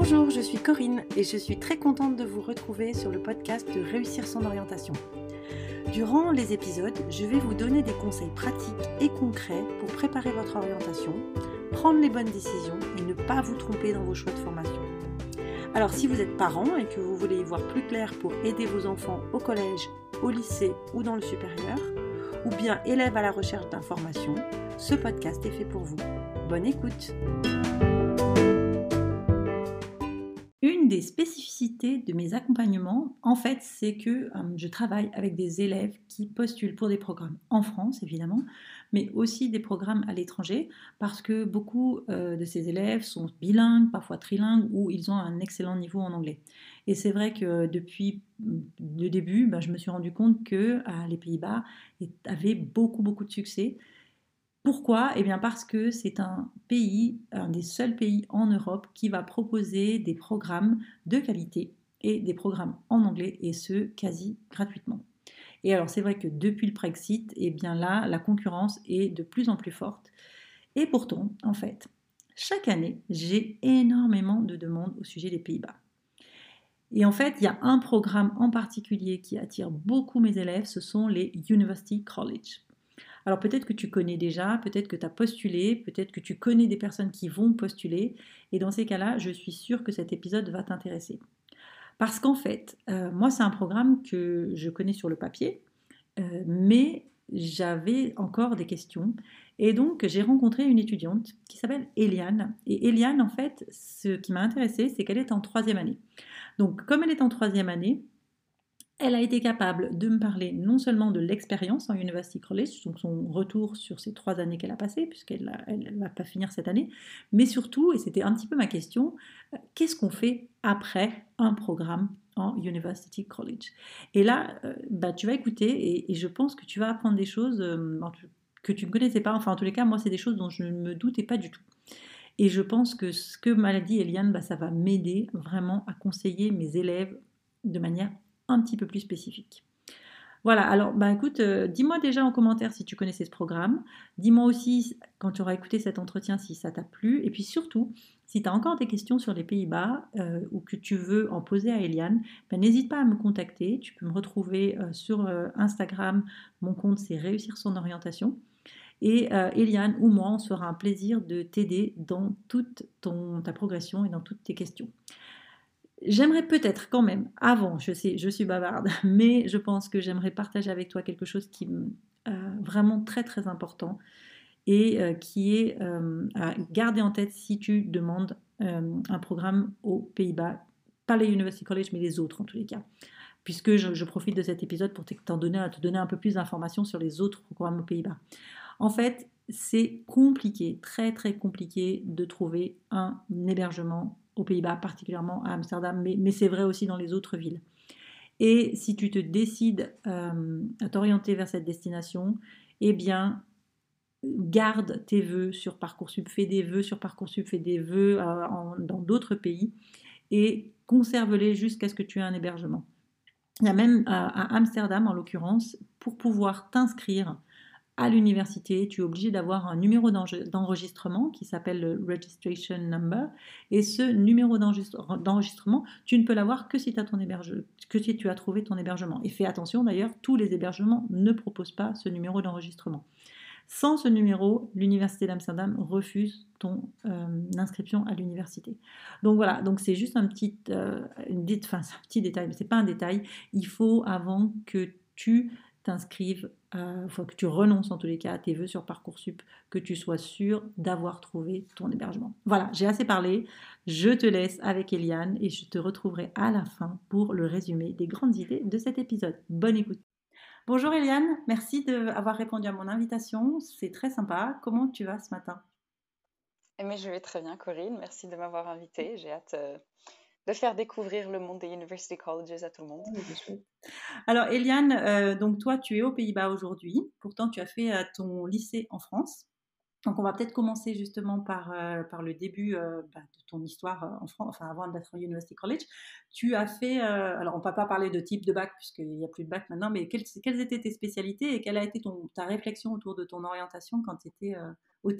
Bonjour, je suis Corinne et je suis très contente de vous retrouver sur le podcast de Réussir son orientation. Durant les épisodes, je vais vous donner des conseils pratiques et concrets pour préparer votre orientation, prendre les bonnes décisions et ne pas vous tromper dans vos choix de formation. Alors si vous êtes parent et que vous voulez y voir plus clair pour aider vos enfants au collège, au lycée ou dans le supérieur, ou bien élève à la recherche d'informations, ce podcast est fait pour vous. Bonne écoute Des spécificités de mes accompagnements, en fait, c'est que euh, je travaille avec des élèves qui postulent pour des programmes en France, évidemment, mais aussi des programmes à l'étranger, parce que beaucoup euh, de ces élèves sont bilingues, parfois trilingues, ou ils ont un excellent niveau en anglais. Et c'est vrai que depuis le début, ben, je me suis rendu compte que les Pays-Bas avaient beaucoup, beaucoup de succès. Pourquoi? Eh bien parce que c'est un pays, un des seuls pays en Europe qui va proposer des programmes de qualité et des programmes en anglais, et ce, quasi gratuitement. Et alors c'est vrai que depuis le Brexit, eh bien là, la concurrence est de plus en plus forte. Et pourtant, en fait, chaque année, j'ai énormément de demandes au sujet des Pays-Bas. Et en fait, il y a un programme en particulier qui attire beaucoup mes élèves, ce sont les University College. Alors peut-être que tu connais déjà, peut-être que tu as postulé, peut-être que tu connais des personnes qui vont postuler, et dans ces cas-là, je suis sûre que cet épisode va t'intéresser. Parce qu'en fait, euh, moi, c'est un programme que je connais sur le papier, euh, mais j'avais encore des questions. Et donc, j'ai rencontré une étudiante qui s'appelle Eliane. Et Eliane, en fait, ce qui m'a intéressée, c'est qu'elle est en troisième année. Donc, comme elle est en troisième année, elle a été capable de me parler non seulement de l'expérience en University College, donc son retour sur ces trois années qu'elle a passées, puisqu'elle ne va pas finir cette année, mais surtout, et c'était un petit peu ma question, euh, qu'est-ce qu'on fait après un programme en University College? Et là, euh, bah, tu vas écouter et, je pense que tu vas apprendre des choses euh, que tu ne connaissais pas. Enfin, en tous les cas, moi, c'est des choses dont je ne me doutais pas du tout. Et je pense que ce que m'a dit Eliane, bah, ça va m'aider vraiment à conseiller mes élèves de manière un petit peu plus spécifique. Voilà, alors bah écoute, euh, dis-moi déjà en commentaire si tu connaissais ce programme. Dis-moi aussi quand tu auras écouté cet entretien si ça t'a plu. Et puis surtout, si tu as encore des questions sur les Pays-Bas euh, ou que tu veux en poser à Eliane, ben, n'hésite pas à me contacter. Tu peux me retrouver euh, sur Instagram. Mon compte, c'est Réussir son orientation. Et Eliane ou moi, on sera un plaisir de t'aider dans toute ta progression et dans toutes tes questions. J'aimerais peut-être quand même, avant, je sais, je suis bavarde, mais je pense que j'aimerais partager avec toi quelque chose qui est euh, vraiment très très important et euh, qui est euh, à garder en tête si tu demandes un programme aux Pays-Bas, pas les University College, mais les autres en tous les cas. Puisque je, profite de cet épisode pour te donner, te donner un peu plus d'informations sur les autres programmes aux Pays-Bas. En fait, c'est compliqué, très très compliqué de trouver un hébergement aux Pays-Bas, particulièrement à Amsterdam, mais, c'est vrai aussi dans les autres villes. Et si tu te décides euh, à t'orienter vers cette destination, eh bien, garde tes vœux sur Parcoursup, fais des vœux sur Parcoursup, fais des vœux euh, dans d'autres pays et conserve-les jusqu'à ce que tu aies un hébergement. Il y a même à Amsterdam, en l'occurrence, pour pouvoir t'inscrire à l'université, tu es obligé d'avoir un numéro d'enregistrement qui s'appelle le registration number. Et ce numéro d'enregistrement, tu ne peux l'avoir que si, as ton que si tu as trouvé ton hébergement. Et fais attention d'ailleurs, tous les hébergements ne proposent pas ce numéro d'enregistrement. Sans ce numéro, l'université d'Amsterdam refuse ton euh, inscription à l'université. Donc voilà, donc c'est juste un petit, euh, enfin, un petit détail, mais c'est pas un détail. Il faut avant que tu t'inscrives, faut que tu renonces en tous les cas à tes vœux sur Parcoursup, que tu sois sûr d'avoir trouvé ton hébergement. Voilà, j'ai assez parlé. Je te laisse avec Eliane et je te retrouverai à la fin pour le résumé des grandes idées de cet épisode. Bonne écoute. Bonjour Eliane, merci d'avoir répondu à mon invitation. C'est très sympa. Comment tu vas ce matin? Eh, mais je vais très bien, Corinne. Merci de m'avoir invitée. J'ai hâte euh, de faire découvrir le monde des University Colleges à tout le monde. Alors, Eliane, euh, donc toi, tu es aux Pays-Bas aujourd'hui. Pourtant, tu as fait euh, ton lycée en France. Donc, on va peut-être commencer justement par, euh, par le début bah, de ton histoire en France, enfin avant d'être au University College. Tu as fait, alors on ne va pas parler de type de bac puisqu'il n'y a plus de bac maintenant, mais quelles, étaient tes spécialités et quelle a été ta réflexion autour de ton orientation quand tu étais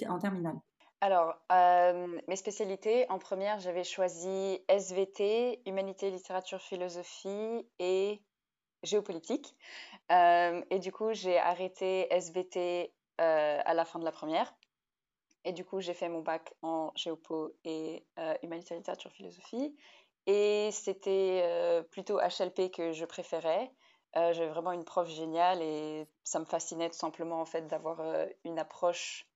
en terminale? Alors, euh, mes spécialités, en première, j'avais choisi SVT, Humanité, Littérature, Philosophie et Géopolitique. Euh, et du coup, j'ai arrêté SVT euh, à la fin de la première. Et du coup, j'ai fait mon bac en Géopo et Humanité, Littérature, Philosophie. Et c'était plutôt HLP que je préférais. j'avais vraiment une prof géniale et ça me fascinait tout simplement en fait d'avoir une approche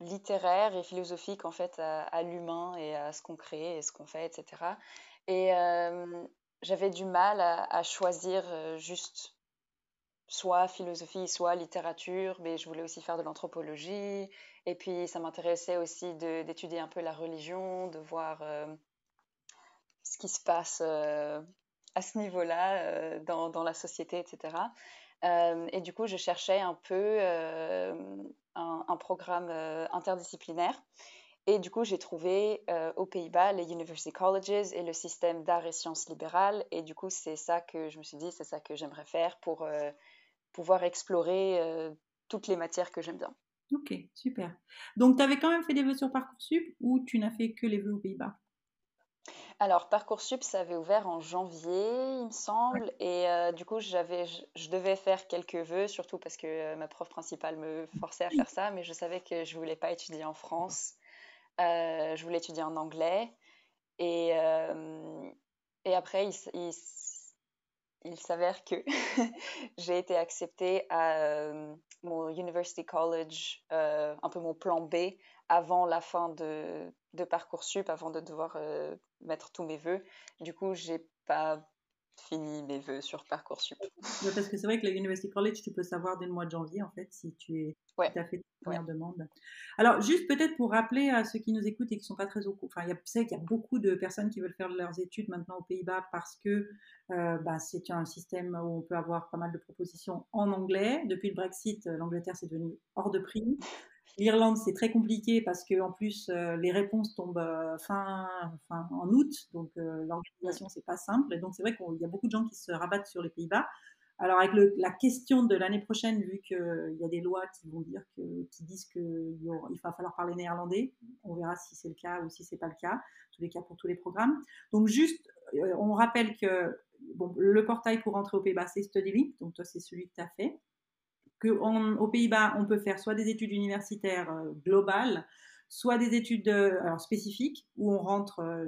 littéraire et philosophique en fait à, l'humain et à ce qu'on crée et ce qu'on fait, etc. Et euh, j'avais du mal à, choisir euh, juste soit philosophie, soit littérature, mais je voulais aussi faire de l'anthropologie. Et puis ça m'intéressait aussi d'étudier un peu la religion, de voir euh, ce qui se passe à ce niveau-là dans, dans, la société, etc. et du coup, je cherchais un peu un, programme euh, interdisciplinaire. Et du coup, j'ai trouvé euh, aux Pays-Bas les University Colleges et le système d'art et sciences libérales. Et du coup, c'est ça que je me suis dit, c'est ça que j'aimerais faire pour euh, pouvoir explorer toutes les matières que j'aime bien. Ok, super. Donc, tu avais quand même fait des vœux sur Parcoursup ou tu n'as fait que les vœux aux Pays-Bas? Alors, Parcoursup, ça avait ouvert en janvier, il me semble. Et euh, du coup, j'avais, je, devais faire quelques vœux, surtout parce que euh, ma prof principale me forçait à faire ça. Mais je savais que je voulais pas étudier en France. Euh, je voulais étudier en anglais. Et, et après, il, il s'avère que j'ai été acceptée à mon University College, un peu mon plan B, avant la fin de, de Parcoursup, avant de devoir euh, mettre tous mes vœux. Du coup, j'ai pas fini mes vœux sur Parcoursup. parce que c'est vrai que la University College, tu peux savoir dès le mois de janvier, en fait, si tu es ouais. as fait ta première demande. Alors, juste peut-être pour rappeler à ceux qui nous écoutent et qui ne sont pas très au courant, enfin, tu sais qu'il y a beaucoup de personnes qui veulent faire leurs études maintenant aux Pays-Bas parce que euh, bah, c'est un système où on peut avoir pas mal de propositions en anglais. Depuis le Brexit, l'Angleterre, c'est devenu hors de prix. L'Irlande, c'est très compliqué parce que en plus euh, les réponses tombent euh, fin, fin, en août, donc euh, l'organisation c'est pas simple. Donc c'est vrai qu'il y a beaucoup de gens qui se rabattent sur les Pays-Bas. Alors avec la question de l'année prochaine, vu qu'il y a des lois qui vont dire que, qui disent qu'il va falloir parler néerlandais, on verra si c'est le cas ou si c'est pas le cas. tous les cas pour tous les programmes. Donc juste, on rappelle que bon, le portail pour rentrer aux Pays-Bas c'est StudyLink, donc toi c'est celui que tu as fait qu'aux Pays-Bas, on peut faire soit des études universitaires euh, globales, soit des études euh, alors, spécifiques, où on rentre euh,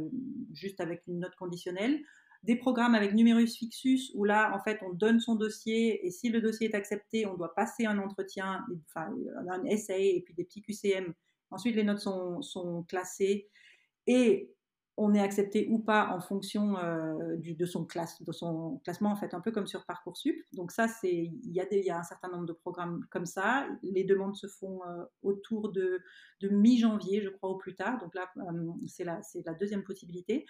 juste avec une note conditionnelle, des programmes avec numerus fixus, où là, en fait, on donne son dossier, et si le dossier est accepté, on doit passer un entretien, enfin, un essai, et puis des petits QCM. Ensuite, les notes sont, sont classées, et on est accepté ou pas en fonction euh, de, son classement, en fait, un peu comme sur Parcoursup. Donc ça, il y, a un certain nombre de programmes comme ça. Les demandes se font euh, autour de, de mi-janvier, je crois, au plus tard. Donc là, euh, c'est la, la deuxième possibilité.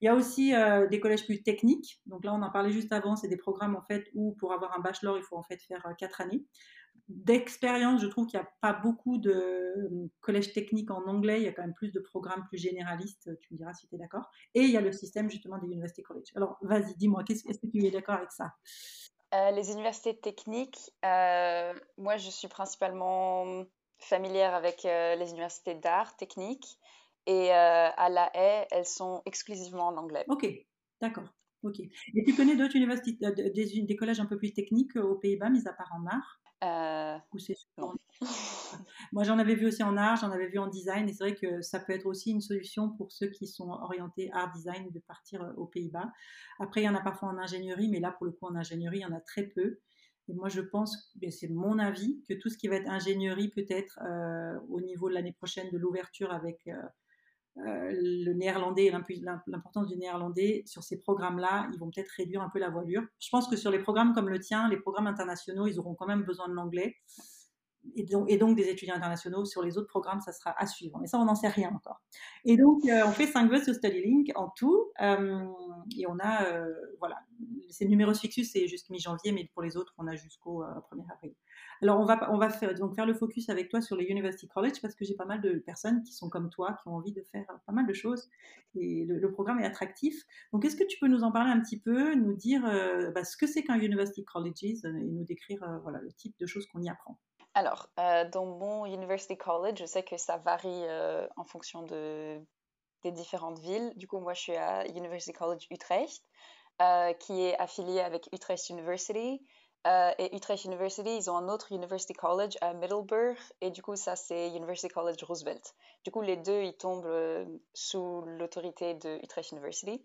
Il y a aussi des collèges plus techniques. Donc là, on en parlait juste avant. C'est des programmes en fait où pour avoir un bachelor, il faut en fait faire quatre années d'expérience, je trouve qu'il n'y a pas beaucoup de euh, collèges techniques en anglais. Il y a quand même plus de programmes plus généralistes. Tu me diras si tu es d'accord. Et il y a le système justement des university college. Alors, vas-y, dis-moi, est-ce que tu es d'accord avec ça? Euh, Les universités techniques, euh, moi, je suis principalement familière avec les universités d'art technique. Et à la haie, elles sont exclusivement en anglais. Ok, d'accord. Ok. Et tu connais d'autres universités, des, des, collèges un peu plus techniques aux Pays-Bas, mis à part en art? Euh, Moi, j'en avais vu aussi en art, j'en avais vu en design, et c'est vrai que ça peut être aussi une solution pour ceux qui sont orientés art design de partir euh, aux Pays-Bas. Après, il y en a parfois en ingénierie, mais là, pour le coup, en ingénierie, il y en a très peu. Et moi, je pense, c'est mon avis, que tout ce qui va être ingénierie, peut-être euh, au niveau de l'année prochaine de l'ouverture avec euh, le néerlandais l'importance du néerlandais sur ces programmes-là, ils vont peut-être réduire un peu la voilure. Je pense que sur les programmes comme le tien, les programmes internationaux, ils auront quand même besoin de l'anglais. Et donc, des étudiants internationaux. Sur les autres programmes, ça sera à suivre. Mais ça, on n'en sait rien encore. Et donc, euh, on fait 5 vœux sur StudyLink en tout. Euh, et on a, voilà, ces numéros fixus, c'est jusqu'à mi-janvier, mais pour les autres, on a jusqu'au 1er avril. Alors, on va, on va faire, donc faire le focus avec toi sur les University College parce que j'ai pas mal de personnes qui sont comme toi, qui ont envie de faire pas mal de choses et le, programme est attractif. Donc, est-ce que tu peux nous en parler un petit peu, nous dire euh, bah, ce que c'est qu'un University College et nous décrire euh, voilà, le type de choses qu'on y apprend? Alors, dans mon University College, je sais que ça varie en fonction de, des différentes villes. Du coup, moi, je suis à University College Utrecht, qui est affilié avec Utrecht University. Euh, et Utrecht University, ils ont un autre University College à Middleburg, et du coup, ça, c'est University College Roosevelt. Du coup, les deux, ils tombent euh, sous l'autorité de Utrecht University.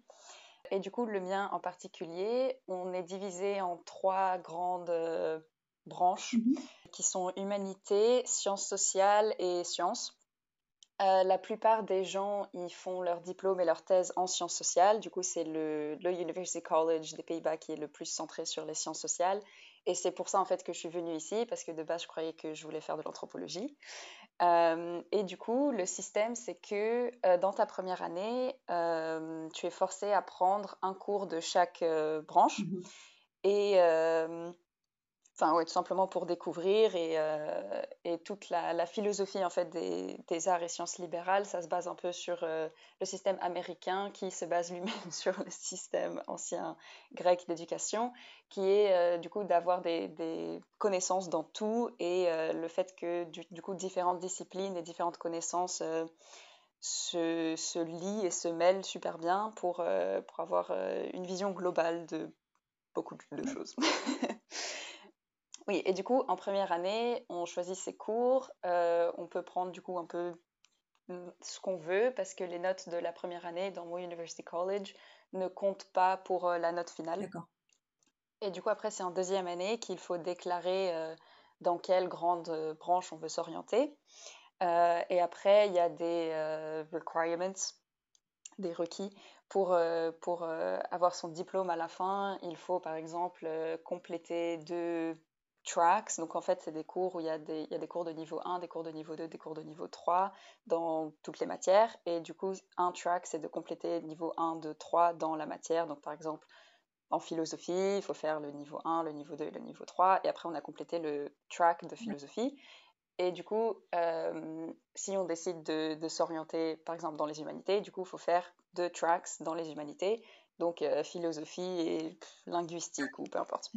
Et du coup, le mien en particulier, on est divisé en trois grandes euh, branches mhm. Qui sont humanité, sciences sociales et sciences. Euh, la plupart des gens, ils font leur diplôme et leur thèse en sciences sociales. Du coup, c'est le, University College des Pays-Bas qui est le plus centré sur les sciences sociales. Et c'est pour ça, en fait, que je suis venue ici, parce que de base, je croyais que je voulais faire de l'anthropologie. Euh, et du coup, le système, c'est que euh, dans ta première année, tu es forcé à prendre un cours de chaque branche. Mmh et enfin ouais, tout simplement pour découvrir et, euh, et toute la, la, philosophie en fait des, des, arts et sciences libérales, ça se base un peu sur euh, le système américain qui se base lui-même sur le système ancien grec d'éducation, qui est euh, du coup d'avoir des, des, connaissances dans tout et le fait que du, du, coup différentes disciplines et différentes connaissances se, se, lient et se mêlent super bien pour, pour avoir une vision globale de beaucoup de choses. Oui, et du coup, en première année, on choisit ses cours. Euh, on peut prendre du coup un peu mm, ce qu'on veut parce que les notes de la première année dans mon University College ne comptent pas pour euh, la note finale. D'accord. Et du coup, après, c'est en deuxième année qu'il faut déclarer euh, dans quelle grande branche on veut s'orienter. et après, il y a des requirements, des requis pour, pour avoir son diplôme à la fin. Il faut, par exemple, compléter deux tracks. Donc en fait, c'est des cours où il y, a des, il y, a des, cours de niveau 1, des cours de niveau 2, des cours de niveau 3 dans toutes les matières. Et du coup, un track, c'est de compléter niveau 1, 2, 3 dans la matière. Donc par exemple, en philosophie, il faut faire le niveau 1, le niveau 2 et le niveau 3. Et après, on a complété le track de philosophie. Et du coup, euh, si on décide de, s'orienter, par exemple, dans les humanités, du coup, il faut faire deux tracks dans les humanités, donc euh, philosophie et linguistique ou peu importe.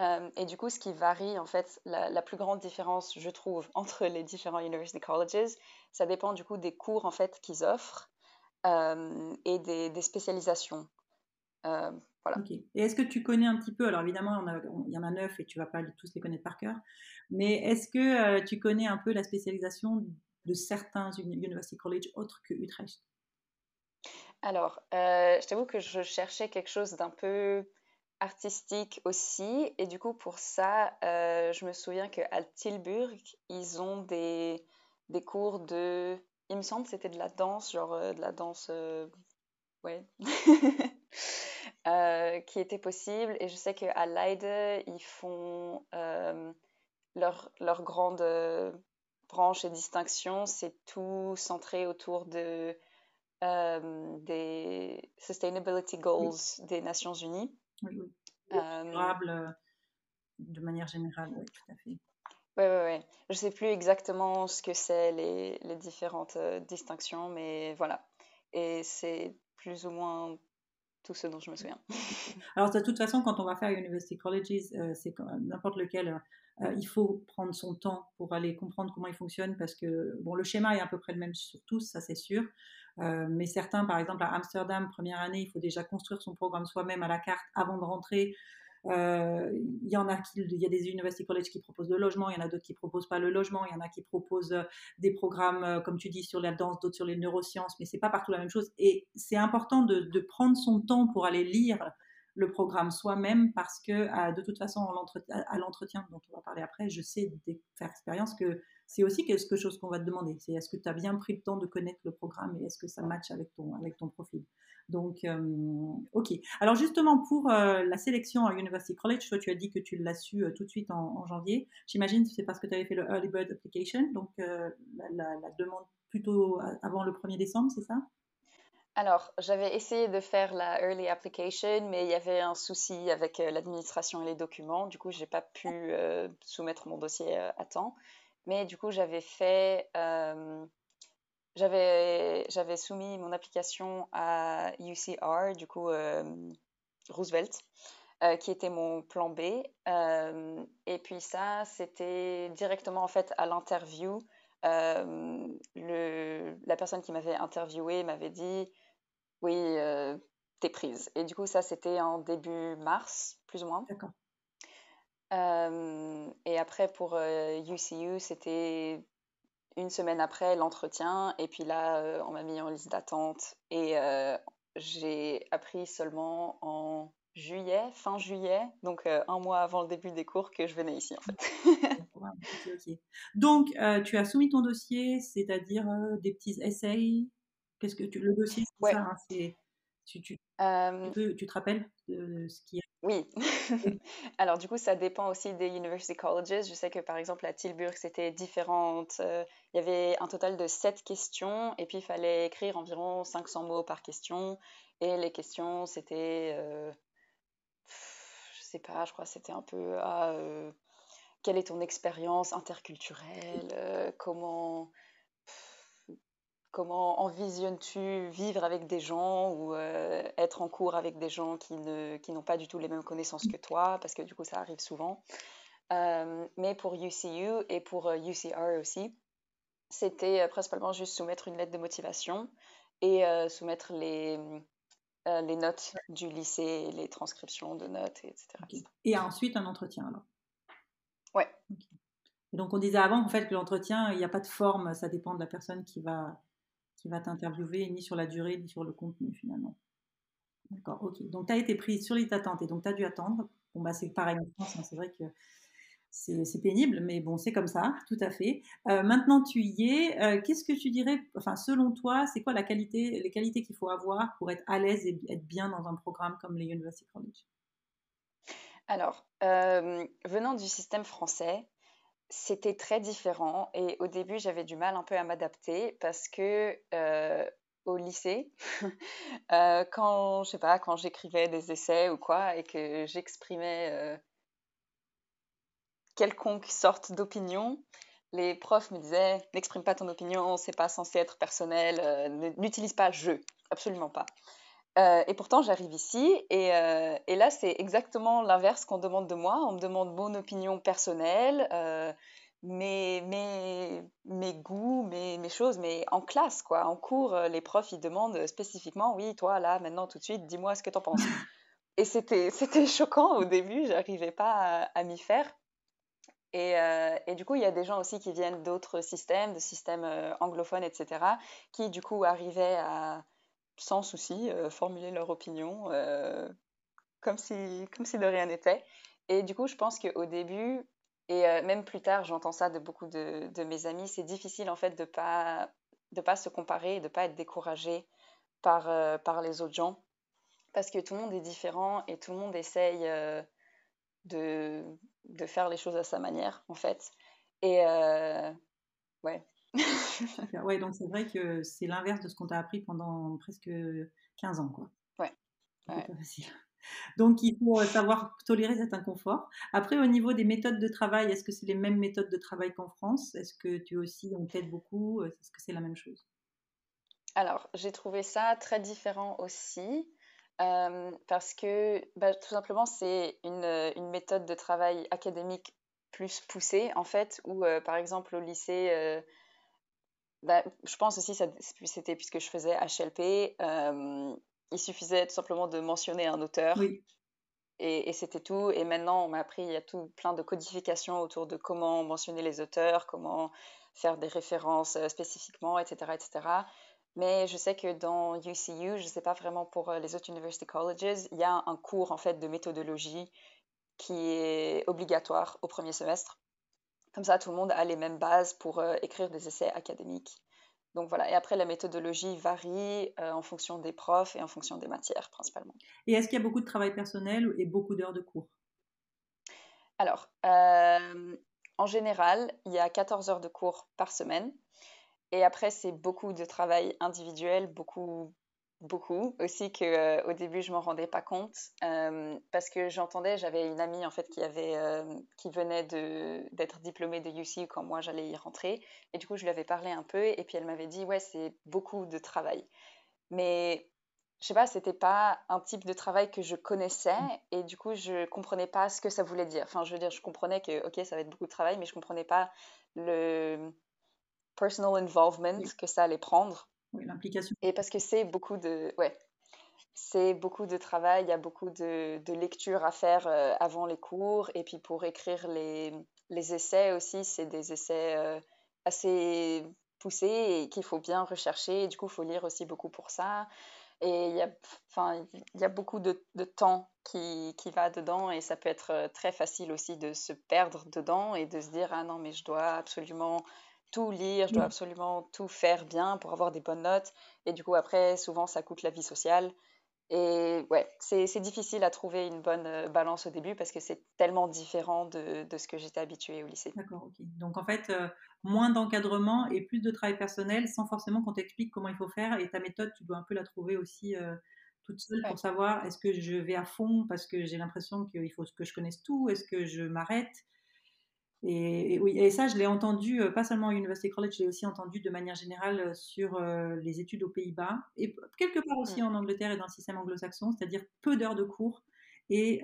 Euh, et du coup, ce qui varie, en fait, la, plus grande différence, je trouve, entre les différents university colleges, ça dépend du coup des cours en fait qu'ils offrent euh, et des, spécialisations. Euh, voilà. Et est-ce que tu connais un petit peu, alors évidemment, il y en a neuf et tu vas pas tous les connaître par cœur, mais est-ce que tu connais un peu la spécialisation de certains university colleges autres que Utrecht? Alors, je t'avoue que je cherchais quelque chose d'un peu artistique aussi. Et du coup, pour ça, euh, je me souviens qu'à Tilburg, ils ont des, des cours de... Il me semble que c'était de la danse, genre euh, de la danse... Euh, ouais. qui était possible. Et je sais qu'à Leiden, ils font leur, leur grande branche et distinction, c'est tout centré autour de... des Sustainability Goals des Nations Unies. Oui. Durable euh, de manière générale, oui, tout à fait. Oui, oui, oui. Je ne sais plus exactement ce que c'est les, les, différentes euh, distinctions, mais voilà. Et c'est plus ou moins tout ce dont je me souviens. Alors, de toute façon, quand on va faire University Colleges, euh, c'est n'importe lequel, il faut prendre son temps pour aller comprendre comment il fonctionne parce que, bon, le schéma est à peu près le même sur tous, ça c'est sûr. Euh, mais certains, par exemple, à Amsterdam, première année, il faut déjà construire son programme soi-même à la carte avant de rentrer. Euh, il y en a qui, il y a des university colleges qui proposent le logement, il y en a d'autres qui proposent pas le logement, il y en a qui proposent euh, des programmes, comme tu dis, sur la danse, d'autres sur les neurosciences, mais c'est pas partout la même chose. Et c'est important de, de, prendre son temps pour aller lire le programme soi-même parce que de toute façon, à l'entretien dont on va parler après, je sais faire expérience que c'est aussi quelque chose qu'on va te demander. C'est est-ce que tu as bien pris le temps de connaître le programme et est-ce que ça match avec ton, avec ton profil? Donc, euh, ok. Alors justement, pour euh, la sélection à University College, toi, tu as dit que tu l'as su euh, tout de suite en, janvier. J'imagine que c'est parce que tu avais fait le Early Bird Application, donc la, demande plutôt avant le 1er décembre, c'est ça? Alors, j'avais essayé de faire la early application, mais il y avait un souci avec l'administration et les documents. Du coup, j'ai pas pu soumettre mon dossier à temps. Mais du coup, j'avais fait. J'avais, j'avais soumis mon application à UCR, du coup, euh, Roosevelt. qui était mon plan B. et puis ça, c'était directement en fait à l'interview. la personne qui m'avait interviewé m'avait dit oui, t'es prise. Et du coup, ça, c'était en début mars, plus ou moins. D'accord. et après, pour UCU, c'était une semaine après l'entretien. Et puis là, on m'a mis en liste d'attente. Et j'ai appris seulement en juillet, fin juillet, donc un mois avant le début des cours, que je venais ici en fait. Donc, tu as soumis ton dossier, c'est-à-dire des petits essais. Qu'est-ce que tu le dossier c'est ça hein, tu, tu, tu, te rappelles de ce qui oui. Alors du coup, ça dépend aussi des university colleges. Je sais que par exemple à Tilburg, c'était différente. il y avait un total de 7 questions et puis il fallait écrire environ 500 mots par question. Et les questions, c'était, euh, je sais pas, je crois c'était un peu, ah, quelle est ton expérience interculturelle Comment Comment envisionnes-tu vivre avec des gens ou euh, être en cours avec des gens qui, ne, qui n'ont pas du tout les mêmes connaissances que toi? Parce que du coup, ça arrive souvent. Euh, mais pour UCU et pour UCR euh, aussi, c'était principalement juste soumettre une lettre de motivation et soumettre les, les notes du lycée, les transcriptions de notes, etc. Et ensuite un entretien alors? Ouais. Donc on disait avant en fait que l'entretien, il n'y a pas de forme, ça dépend de la personne qui va qui va t'interviewer, ni sur la durée, ni sur le contenu finalement. D'accord, ok. Donc tu as été prise sur liste d'attente et donc tu as dû attendre. Bon, bah c'est pareil en France, hein, c'est vrai que c'est pénible, mais bon, c'est comme ça, tout à fait. Euh, maintenant, tu y es. Euh, qu'est-ce que tu dirais, enfin, selon toi, c'est quoi la qualité, les qualités qu'il faut avoir pour être à l'aise et être bien dans un programme comme les University College Alors, euh, venant du système français, c'était très différent et au début j'avais du mal un peu à m'adapter parce que euh, au lycée, euh, quand je sais pas, quand j'écrivais des essais ou quoi et que j'exprimais euh, quelconque sorte d'opinion, les profs me disaient n'exprime pas ton opinion, c'est pas censé être personnel, n'utilise pas je, absolument pas. Euh, et pourtant, j'arrive ici euh, et, là, c'est exactement l'inverse qu'on demande de moi. On me demande mon opinion personnelle, euh, mes, mes, mes, goûts, mes, mes, choses, mais en classe, quoi. En cours, les profs, ils demandent spécifiquement, oui, toi, là, maintenant, tout de suite, dis-moi ce que tu en penses. Et c'était, c'était choquant au début, j'arrivais pas à, m'y faire. Et, et, du coup, il y a des gens aussi qui viennent d'autres systèmes, de systèmes anglophones, etc., qui, du coup, arrivaient à sans souci, euh, formuler leur opinion euh, comme, si, comme si de rien n'était. Et du coup, je pense qu'au début, et euh, même plus tard, j'entends ça de beaucoup de, de mes amis, c'est difficile en fait de ne pas, de pas se comparer de ne pas être découragé par, par les autres gens. Parce que tout le monde est différent et tout le monde essaye de, de faire les choses à sa manière, en fait. Et ouais, ouais, donc c'est vrai que c'est l'inverse de ce qu'on t'a appris pendant presque 15 ans, quoi. Ouais. Pas facile. Donc il faut euh, savoir tolérer cet inconfort. Après, au niveau des méthodes de travail, est-ce que c'est les mêmes méthodes de travail qu'en France? Est-ce que tu aussi, on t'aide beaucoup? Est-ce que c'est la même chose? Alors, j'ai trouvé ça très différent aussi. Euh, parce que bah, tout simplement, c'est une, une, méthode de travail académique plus poussée, en fait, où euh, par exemple au lycée, bah, je pense aussi, c'était puisque je faisais HLP, euh, il suffisait tout simplement de mentionner un auteur. Et, c'était tout. Et maintenant, on m'a appris, il y a tout plein de codifications autour de comment mentionner les auteurs, comment faire des références euh, spécifiquement, etc., etc. Mais je sais que dans UCU, je ne sais pas vraiment pour euh, les autres university colleges, il y a un cours en fait de méthodologie qui est obligatoire au premier semestre. Comme ça, tout le monde a les mêmes bases pour euh, écrire des essais académiques. Donc voilà, et après, la méthodologie varie euh, en fonction des profs et en fonction des matières principalement. Et est-ce qu'il y a beaucoup de travail personnel et beaucoup d'heures de cours? Alors, euh, en général, il y a 14 heures de cours par semaine. Et après, c'est beaucoup de travail individuel, beaucoup beaucoup aussi que euh, au début je m'en rendais pas compte euh, parce que j'entendais j'avais une amie en fait qui avait euh, qui venait de d'être diplômée de UC quand moi j'allais y rentrer et du coup je lui avais parlé un peu et puis elle m'avait dit ouais c'est beaucoup de travail mais je sais pas, c'était pas un type de travail que je connaissais et du coup, je comprenais pas ce que ça voulait dire. Enfin, je veux dire, je comprenais que, ok, ça va être beaucoup de travail, mais je comprenais pas le personal involvement que ça allait prendre. Oui, l'implication. Et parce que c'est beaucoup de, ouais, c'est beaucoup de travail, il y a beaucoup de, de lectures à faire euh, avant les cours et puis pour écrire les, les essais aussi, c'est des essais euh, assez poussés et qu'il faut bien rechercher. Et du coup, il faut lire aussi beaucoup pour ça. Et il y a, enfin, il y a beaucoup de, de temps qui, qui, va dedans et ça peut être euh, très facile aussi de se perdre dedans et de se dire ah non mais je dois absolument tout lire, je dois absolument tout faire bien pour avoir des bonnes notes. Et du coup après souvent ça coûte la vie sociale. Et ouais, c'est difficile à trouver une bonne euh, balance au début parce que c'est tellement différent de, de ce que j'étais habituée au lycée. D'accord, ok. Donc en fait, euh, moins d'encadrement et plus de travail personnel sans forcément qu'on t'explique comment il faut faire. Et ta méthode, tu dois un peu la trouver aussi euh, toute seule pour savoir est-ce que je vais à fond parce que j'ai l'impression qu'il faut que je connaisse tout, est-ce que je m'arrête? Et, oui, et ça, je l'ai entendu, euh, pas seulement à University College, je l'ai aussi entendu de manière générale euh, sur euh, les études aux Pays-Bas, et quelque part aussi mmh. en Angleterre et dans le système anglo-saxon, c'est-à-dire peu d'heures de cours et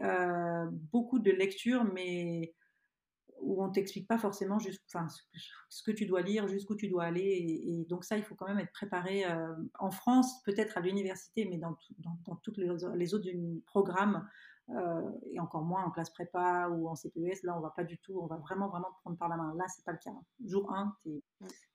beaucoup de lectures, mais où on t'explique pas forcément enfin, ce que tu dois lire, jusqu'où tu dois aller. Et, donc ça, il faut quand même être préparé en France, peut-être à l'université, mais dans, dans, dans tous les, les autres programmes et encore moins en classe prépa ou en CPES, là on va pas du tout, on va vraiment vraiment te prendre par la main. Là c'est pas le cas. Jour 1, tu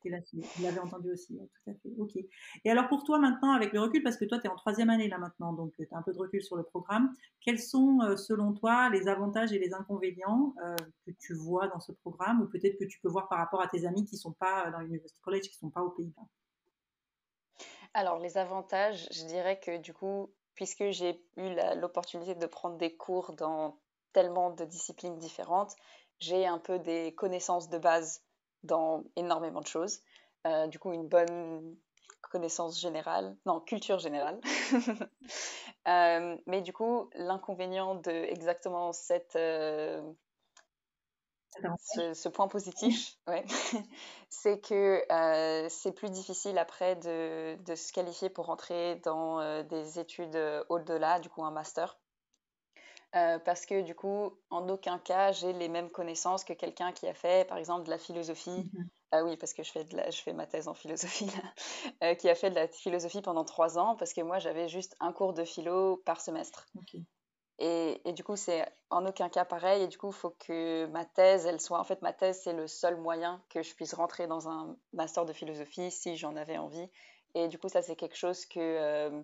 es, là Vous l'avez entendu aussi, tout à fait. Ok. Et alors pour toi maintenant, avec le recul, parce que toi tu es en troisième année là maintenant, donc tu as un peu de recul sur le programme, quels sont euh, selon toi les avantages et les inconvénients euh, que tu vois dans ce programme ou peut-être que tu peux voir par rapport à tes amis qui sont pas dans l'University College, qui sont pas aux Pays-Bas? Alors, les avantages, je dirais que du coup, puisque j'ai eu l'opportunité de prendre des cours dans tellement de disciplines différentes, j'ai un peu des connaissances de base dans énormément de choses. Euh, du coup, une bonne connaissance générale, non, culture générale. Euh, mais du coup, l'inconvénient de exactement cette, euh, ce, point positif, ouais, c'est que euh, c'est plus difficile après de, de, se qualifier pour entrer dans euh, des études euh, au-delà, du coup un master. parce que du coup, en aucun cas, j'ai les mêmes connaissances que quelqu'un qui a fait, par exemple, de la philosophie. Mm-hmm. Ah oui, parce que je fais, de la, je fais ma thèse en philosophie, qui a fait de la philosophie pendant trois ans, parce que moi, j'avais juste un cours de philo par semestre. Et, du coup, c'est en aucun cas pareil. Et du coup, il faut que ma thèse, elle soit. En fait, ma thèse, c'est le seul moyen que je puisse rentrer dans un master de philosophie si j'en avais envie. Et du coup, ça, c'est quelque chose que. Euh,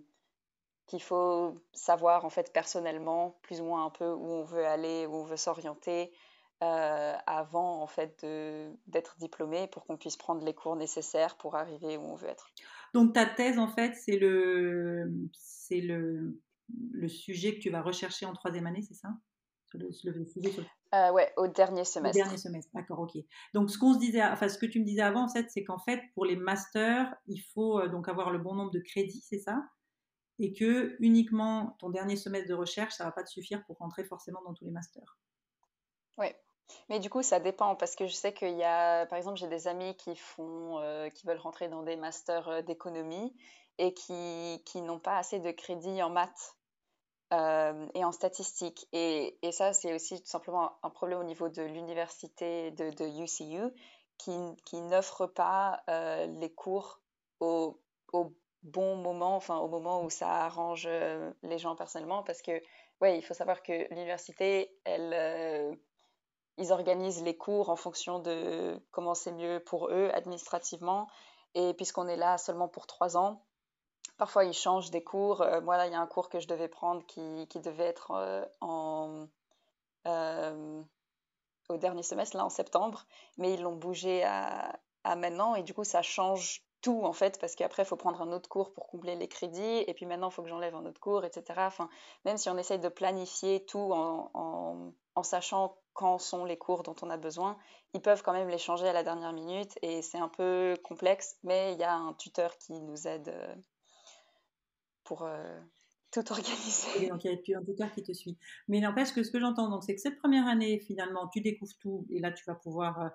qu'il faut savoir en fait personnellement plus ou moins un peu où on veut aller où on veut s'orienter euh, avant en fait d'être diplômé pour qu'on puisse prendre les cours nécessaires pour arriver où on veut être. Donc ta thèse en fait c'est le c'est le le sujet que tu vas rechercher en troisième année, c'est ça? Le, euh, ouais, au dernier semestre. Au dernier semestre, d'accord, ok. Donc ce qu'on se disait, enfin ce que tu me disais avant, en fait, c'est qu'en fait pour les masters, il faut euh, donc avoir le bon nombre de crédits, c'est ça? Et que uniquement ton dernier semestre de recherche, ça va pas te suffire pour rentrer forcément dans tous les masters? Oui, mais du coup, ça dépend parce que je sais qu'il y a, par exemple, j'ai des amis qui font, euh, qui veulent rentrer dans des masters d'économie et qui, qui n'ont pas assez de crédits en maths euh, et en statistique. Et, et ça, c'est aussi tout simplement un problème au niveau de l'université de, de, UCU qui, qui n'offre pas euh, les cours au, au, bon moment, enfin au moment où ça arrange euh, les gens personnellement, parce que, ouais, il faut savoir que l'université, elle, ils organisent les cours en fonction de comment c'est mieux pour eux administrativement. Et puisqu'on est là seulement pour trois ans, Parfois, ils changent des cours. Euh, moi, là, il y a un cours que je devais prendre qui, devait être euh, euh, au dernier semestre, là, en septembre, mais ils l'ont bougé à, maintenant. Et du coup, ça change tout, en fait, parce qu'après, il faut prendre un autre cours pour combler les crédits. Et puis maintenant, il faut que j'enlève un autre cours, etc. Même si on essaye de planifier tout en, sachant quand sont les cours dont on a besoin, ils peuvent quand même les changer à la dernière minute. Et c'est un peu complexe, mais il y a un tuteur qui nous aide pour euh, tout organiser. donc il y a un tuteur qui te suit. Mais n'empêche que ce que j'entends, donc c'est que cette première année, finalement, tu découvres tout et là tu vas pouvoir euh,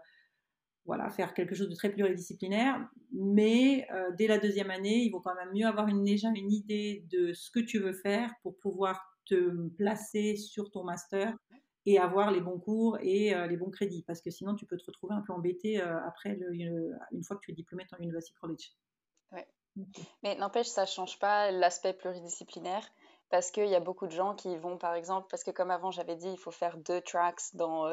voilà, faire quelque chose de très pluridisciplinaire. Mais euh, dès la deuxième année, il vaut quand même mieux avoir une, déjà une idée de ce que tu veux faire pour pouvoir te placer sur ton master et avoir les bons cours et euh, les bons crédits. Parce que sinon, tu peux te retrouver un peu embêté euh, après, une fois que tu es diplômé en University College. Ouais. Mais n'empêche, ça change pas l'aspect pluridisciplinaire parce qu'il y a beaucoup de gens qui vont, par exemple, parce que comme avant j'avais dit, il faut faire deux tracks dans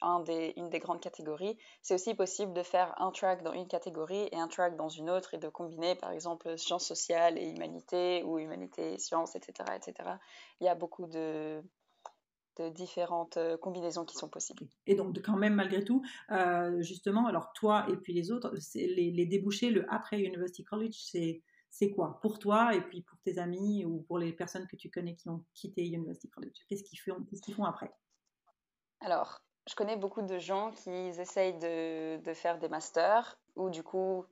un des, une des grandes catégories, c'est aussi possible de faire un track dans une catégorie et un track dans une autre et de combiner par exemple sciences sociales et humanité ou humanité et sciences, etc., etc. Il y a beaucoup de, de différentes euh, combinaisons qui sont possibles. Et donc, quand même, malgré tout, euh, justement, alors toi et puis les autres, les, les, débouchés, le après University College, c'est c'est quoi pour toi et puis pour tes amis ou pour les personnes que tu connais qui ont quitté University College? Qu'est-ce qu'ils font, après? Alors, je connais beaucoup de gens qui essayent de, faire des masters ou du coup,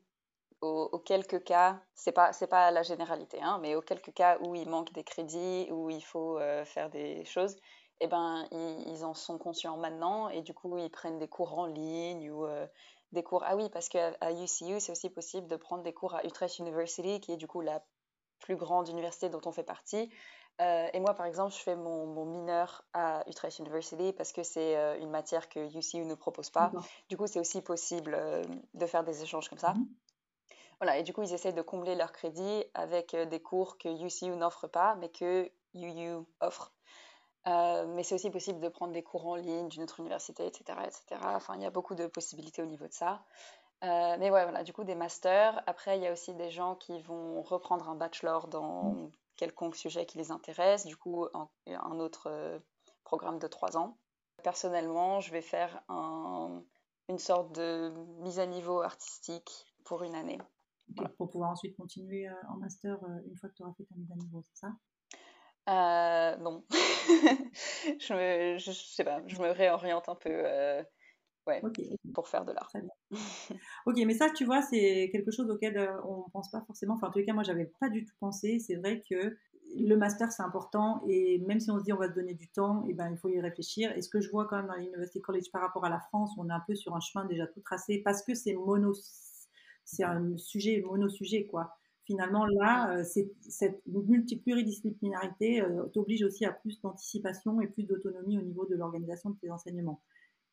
aux, quelques cas, c'est pas pas la généralité, hein, mais aux quelques cas où il manque des crédits, où il faut euh, faire des choses, eh ben ils, en sont conscients maintenant et du coup ils prennent des cours en ligne ou euh, des cours. Ah oui, parce qu'à UCU c'est aussi possible de prendre des cours à Utrecht University, qui est du coup la plus grande université dont on fait partie. Euh, et moi, par exemple, je fais mon, mineur à Utrecht University parce que c'est euh, une matière que UCU ne propose pas. Du coup, c'est aussi possible euh, de faire des échanges comme ça. Mhm. Voilà, et du coup, ils essaient de combler leur crédit avec des cours que UCU n'offre pas, mais que UU offre. Mais c'est aussi possible de prendre des cours en ligne d'une autre université, etc., etc. Enfin, il y a beaucoup de possibilités au niveau de ça. mais ouais, voilà, du coup, des masters. Après, il y a aussi des gens qui vont reprendre un bachelor dans quelconque sujet qui les intéresse, du coup un, autre euh, programme de trois ans. Personnellement, je vais faire une sorte de mise à niveau artistique pour une année. Pour pouvoir ensuite continuer euh, en master euh, une fois que tu auras fait ta mise à niveau, c'est ça? Non, je me, je, sais pas, je me réoriente un peu ouais, pour faire de l'art. ok, mais ça, tu vois, c'est quelque chose auquel euh, on ne pense pas forcément. Enfin, en tous les cas, moi, j'avais pas du tout pensé. C'est vrai que le master, c'est important. Et même si on se dit on va se donner du temps, et eh ben, il faut y réfléchir. Et ce que je vois quand même dans l'University College par rapport à la France, on est un peu sur un chemin déjà tout tracé parce que c'est mono, c'est un sujet mono-sujet, quoi. Finalement, là, euh, cette multipluridisciplinarité euh, t'oblige aussi à plus d'anticipation et plus d'autonomie au niveau de l'organisation de tes enseignements.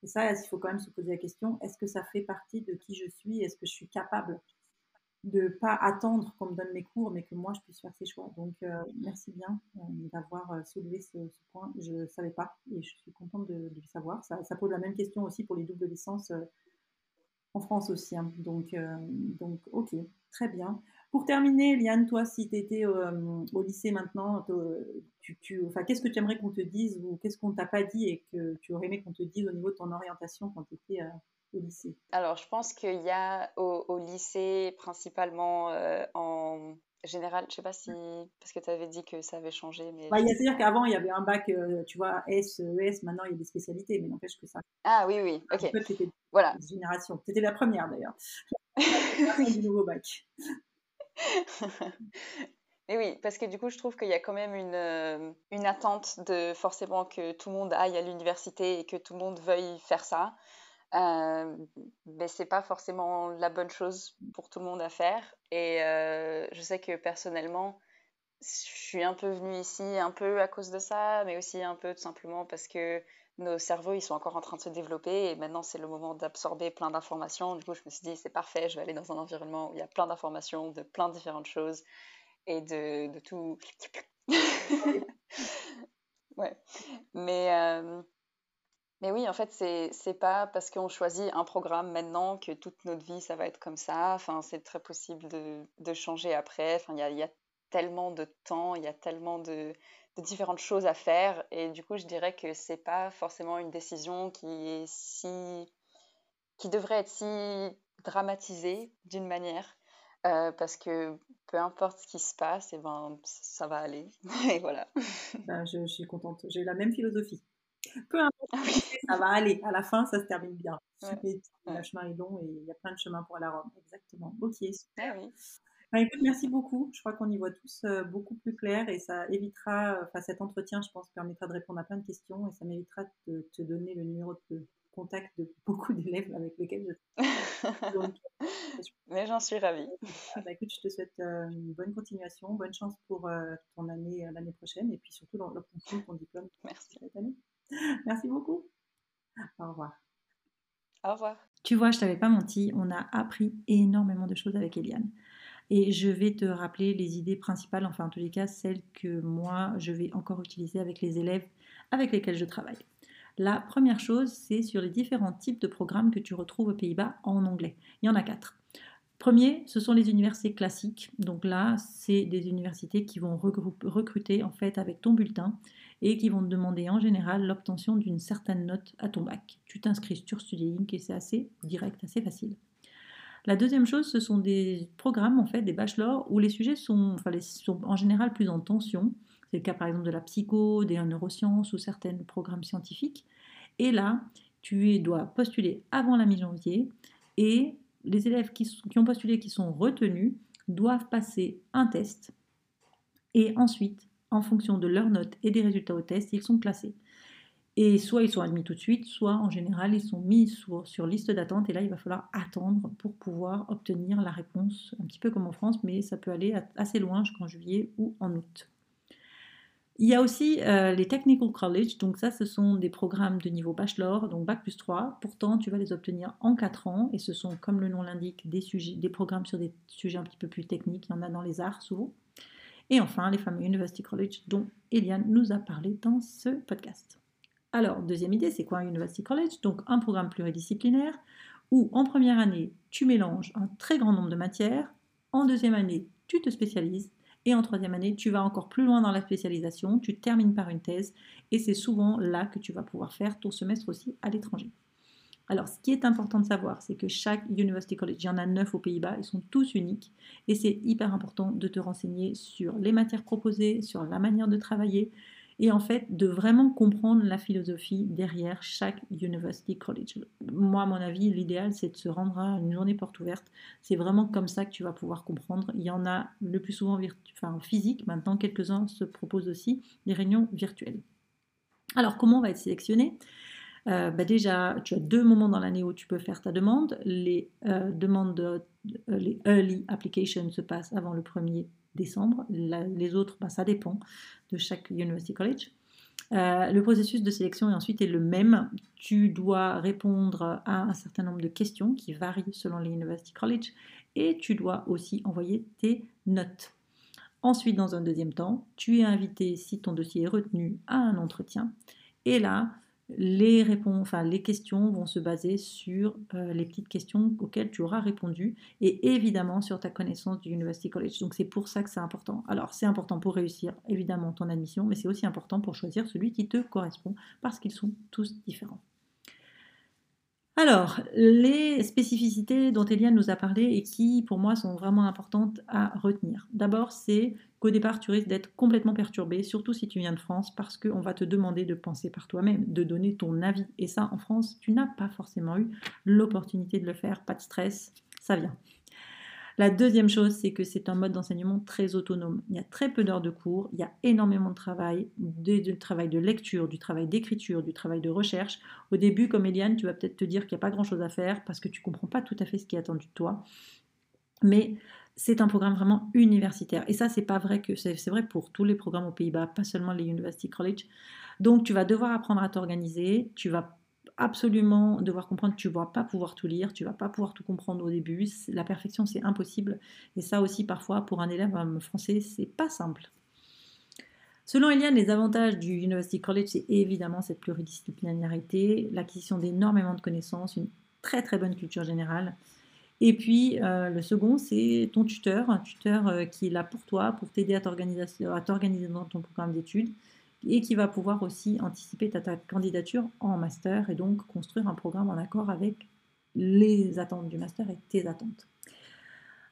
Et ça, il faut quand même se poser la question, est-ce que ça fait partie de qui je suis Est-ce que je suis capable de ne pas attendre qu'on me donne mes cours, mais que moi, je puisse faire ces choix? Donc, euh, merci bien d'avoir soulevé ce, point. Je ne savais pas et je suis contente de, le savoir. Ça, pose la même question aussi pour les doubles licences en France aussi. Hein. Donc, donc, ok, très bien. Pour terminer, Liane, toi, si tu étais euh, au lycée maintenant, tu, tu, enfin, qu'est-ce que tu aimerais qu'on te dise ou qu'est-ce qu'on t'a pas dit et que tu aurais aimé qu'on te dise au niveau de ton orientation quand tu étais euh, au lycée? Alors, je pense qu'il y a au, lycée, principalement euh, en général, je sais pas si, parce que tu avais dit que ça avait changé. Mais... Bah, C'est-à-dire qu'avant, il y avait un bac, tu vois, S, ES, maintenant il y a des spécialités, mais n'empêche que ça. Ah oui, oui, ok. voilà. Génération. C'était la première d'ailleurs. du nouveau bac. Mais oui, parce que du coup, je trouve qu'il y a quand même une, euh, une, attente de forcément que tout le monde aille à l'université et que tout le monde veuille faire ça. Euh, mais c'est pas forcément la bonne chose pour tout le monde à faire. Et euh, je sais que personnellement, je suis un peu venue ici un peu à cause de ça, mais aussi un peu tout simplement parce que nos cerveaux, ils sont encore en train de se développer et maintenant c'est le moment d'absorber plein d'informations. Du coup, je me suis dit, c'est parfait, je vais aller dans un environnement où il y a plein d'informations, de plein de différentes choses et de, de tout. ouais. Mais, euh, mais oui, en fait, c'est pas parce qu'on choisit un programme maintenant que toute notre vie, ça va être comme ça. Enfin, c'est très possible de, de changer après. Enfin, il y a, tellement de temps, il y a tellement de de différentes choses à faire. Et du coup, je dirais que c'est pas forcément une décision qui est si. qui devrait être si dramatisée d'une manière. Euh, parce que peu importe ce qui se passe, et eh ben, ça va aller. et voilà. Ben, je, suis contente. J'ai la même philosophie. Peu importe, ah ça va aller. À la fin, ça se termine bien. Le chemin est long et il y a plein de chemins pour aller à Rome. Exactement. Ok, super. Ah oui. Bah, écoute, merci beaucoup. Je crois qu'on y voit tous euh, beaucoup plus clair et ça évitera, enfin cet entretien, je pense, permettra de répondre à plein de questions et ça m'évitera de te donner le numéro de contact de beaucoup d'élèves avec lesquels je Mais j'en suis ravie. Ah, bah, écoute, je te souhaite une bonne continuation, bonne chance pour ton année l'année prochaine et puis surtout l'obtention de ton diplôme. Merci. Cette année. Merci beaucoup. Au revoir. Au revoir. Tu vois, je t'avais pas menti, on a appris énormément de choses avec Eliane. Et je vais te rappeler les idées principales, enfin en tous les cas celles que moi je vais encore utiliser avec les élèves avec lesquels je travaille. La première chose, c'est sur les différents types de programmes que tu retrouves aux Pays-Bas en anglais. Il y en a quatre. Premier, ce sont les universités classiques. Donc là, c'est des universités qui vont recruter en fait avec ton bulletin et qui vont te demander en général l'obtention d'une certaine note à ton bac. Tu t'inscris sur StudyLink et c'est assez direct, assez facile. La deuxième chose, ce sont des programmes, en fait, des bachelors où les sujets sont, en général plus en tension. C'est le cas par exemple de la psycho, des neurosciences ou certains programmes scientifiques. Et là, tu dois postuler avant la mi-janvier et les élèves qui, ont postulé, qui sont retenus, doivent passer un test et ensuite en fonction de leurs notes et des résultats au test, ils sont classés. Et soit ils sont admis tout de suite, soit en général ils sont mis sur, liste d'attente et là il va falloir attendre pour pouvoir obtenir la réponse, un petit peu comme en France, mais ça peut aller assez loin jusqu'en juillet ou en août. Il y a aussi euh, les Technical College, donc ça ce sont des programmes de niveau bachelor, donc bac plus 3. Pourtant tu vas les obtenir en 4 ans et ce sont comme le nom l'indique des, des programmes sur des sujets un petit peu plus techniques, il y en a dans les arts souvent. Et enfin, les fameux University College dont Eliane nous a parlé dans ce podcast. Alors, deuxième idée, c'est quoi un University College? Donc, un programme pluridisciplinaire où en première année, tu mélanges un très grand nombre de matières, en deuxième année, tu te spécialises, et en troisième année, tu vas encore plus loin dans la spécialisation, tu termines par une thèse, et c'est souvent là que tu vas pouvoir faire ton semestre aussi à l'étranger. Alors, ce qui est important de savoir, c'est que chaque University College, il y en a neuf aux Pays-Bas, ils sont tous uniques et c'est hyper important de te renseigner sur les matières proposées, sur la manière de travailler et en fait de vraiment comprendre la philosophie derrière chaque University College. Moi, à mon avis, l'idéal, c'est de se rendre à une journée porte ouverte. C'est vraiment comme ça que tu vas pouvoir comprendre. Il y en a le plus souvent physique, maintenant quelques-uns se proposent aussi des réunions virtuelles. Alors, comment on va être sélectionné? Euh, bah déjà, tu as deux moments dans l'année où tu peux faire ta demande. Les euh, demandes, euh, les early applications se passent avant le 1er décembre. les autres, bah, ça dépend de chaque University College. le processus de sélection est ensuite est le même. Tu dois répondre à un certain nombre de questions qui varient selon les University College et tu dois aussi envoyer tes notes. Ensuite, dans un deuxième temps, tu es invité, si ton dossier est retenu, à un entretien. Et là, les, réponses, les questions vont se baser sur euh, les petites questions auxquelles tu auras répondu et évidemment sur ta connaissance du University College. Donc c'est pour ça que c'est important. Alors c'est important pour réussir évidemment ton admission, mais c'est aussi important pour choisir celui qui te correspond parce qu'ils sont tous différents. Alors, les spécificités dont Eliane nous a parlé et qui, pour moi, sont vraiment importantes à retenir. D'abord, c'est qu'au départ, tu risques d'être complètement perturbé, surtout si tu viens de France, parce qu'on va te demander de penser par toi-même, de donner ton avis. Et ça, en France, tu n'as pas forcément eu l'opportunité de le faire. Pas de stress, ça vient. La deuxième chose, c'est que c'est un mode d'enseignement très autonome. Il y a très peu d'heures de cours, il y a énormément de travail, du travail de lecture, du travail d'écriture, du travail de recherche. Au début, comme Eliane, tu vas peut-être te dire qu'il n'y a pas grand-chose à faire parce que tu ne comprends pas tout à fait ce qui est attendu de toi. Mais c'est un programme vraiment universitaire. Et ça, c'est pas vrai que c'est vrai pour tous les programmes aux Pays-Bas, pas seulement les University College. Donc, tu vas devoir apprendre à t'organiser, tu vas absolument devoir comprendre, tu ne vas pas pouvoir tout lire, tu vas pas pouvoir tout comprendre au début. La perfection, c'est impossible. Et ça aussi, parfois, pour un élève français, c'est pas simple. Selon Eliane, les avantages du University College, c'est évidemment cette pluridisciplinarité, l'acquisition d'énormément de connaissances, une très très bonne culture générale. Et puis, euh, le second, c'est ton tuteur, un tuteur euh, qui est là pour toi, pour t'aider à t'organiser dans ton programme d'études et qui va pouvoir aussi anticiper ta, candidature en master et donc construire un programme en accord avec les attentes du master et tes attentes.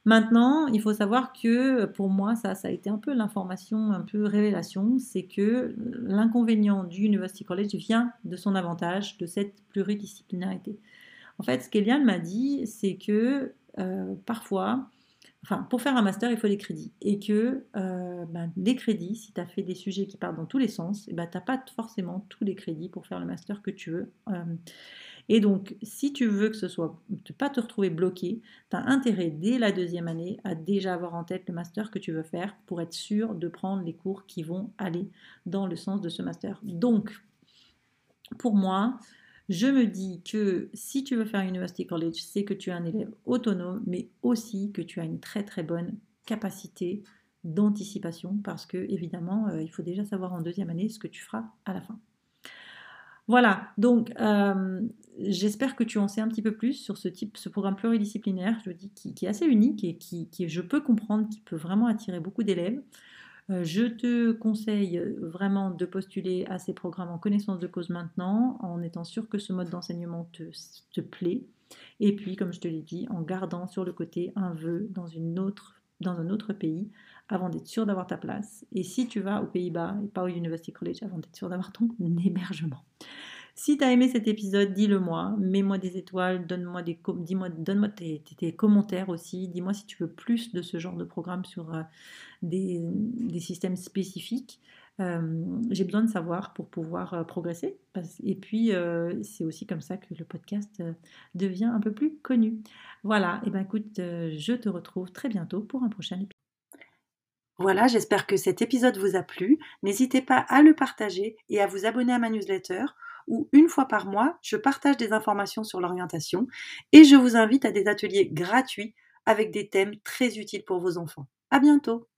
Maintenant, il faut savoir que pour moi, ça, ça a été un peu l'information, un peu révélation, c'est que l'inconvénient du University College vient de son avantage, de cette pluridisciplinarité. En fait, ce qu'Eliane m'a dit, c'est que euh, parfois, enfin, pour faire un master, il faut des crédits. Et que euh, ben, crédits, si tu as fait des sujets qui partent dans tous les sens, eh ben, tu n'as pas forcément tous les crédits pour faire le master que tu veux. Euh. Et donc, si tu veux que ce soit, ne pas te retrouver bloqué, tu as intérêt dès la deuxième année à déjà avoir en tête le master que tu veux faire pour être sûr de prendre les cours qui vont aller dans le sens de ce master. Donc, pour moi, je me dis que si tu veux faire University College, c'est que tu es un élève autonome, mais aussi que tu as une très très bonne capacité d'anticipation parce que évidemment, euh, il faut déjà savoir en deuxième année ce que tu feras à la fin. Voilà, donc euh, j'espère que tu en sais un petit peu plus sur ce type, ce programme pluridisciplinaire, je dis, qui, est assez unique et qui, je peux comprendre, qui peut vraiment attirer beaucoup d'élèves. Euh, je te conseille vraiment de postuler à ces programmes en connaissance de cause maintenant, en étant sûr que ce mode d'enseignement te, plaît. Et puis, comme je te l'ai dit, en gardant sur le côté un vœu dans un autre pays avant d'être sûr d'avoir ta place. Et si tu vas aux Pays-Bas et pas au University College avant d'être sûr d'avoir ton hébergement. Si tu as aimé cet épisode, dis-le moi, mets-moi des étoiles, donne-moi des dis-moi, donne-moi tes, commentaires aussi, dis-moi si tu veux plus de ce genre de programme sur euh, des, systèmes spécifiques. Euh, j'ai besoin de savoir pour pouvoir euh, progresser. Et puis, c'est aussi comme ça que le podcast devient un peu plus connu. Voilà, et ben écoute, je te retrouve très bientôt pour un prochain épisode. Voilà, j'espère que cet épisode vous a plu. N'hésitez pas à le partager et à vous abonner à ma newsletter où une fois par mois, je partage des informations sur l'orientation et je vous invite à des ateliers gratuits avec des thèmes très utiles pour vos enfants. À bientôt!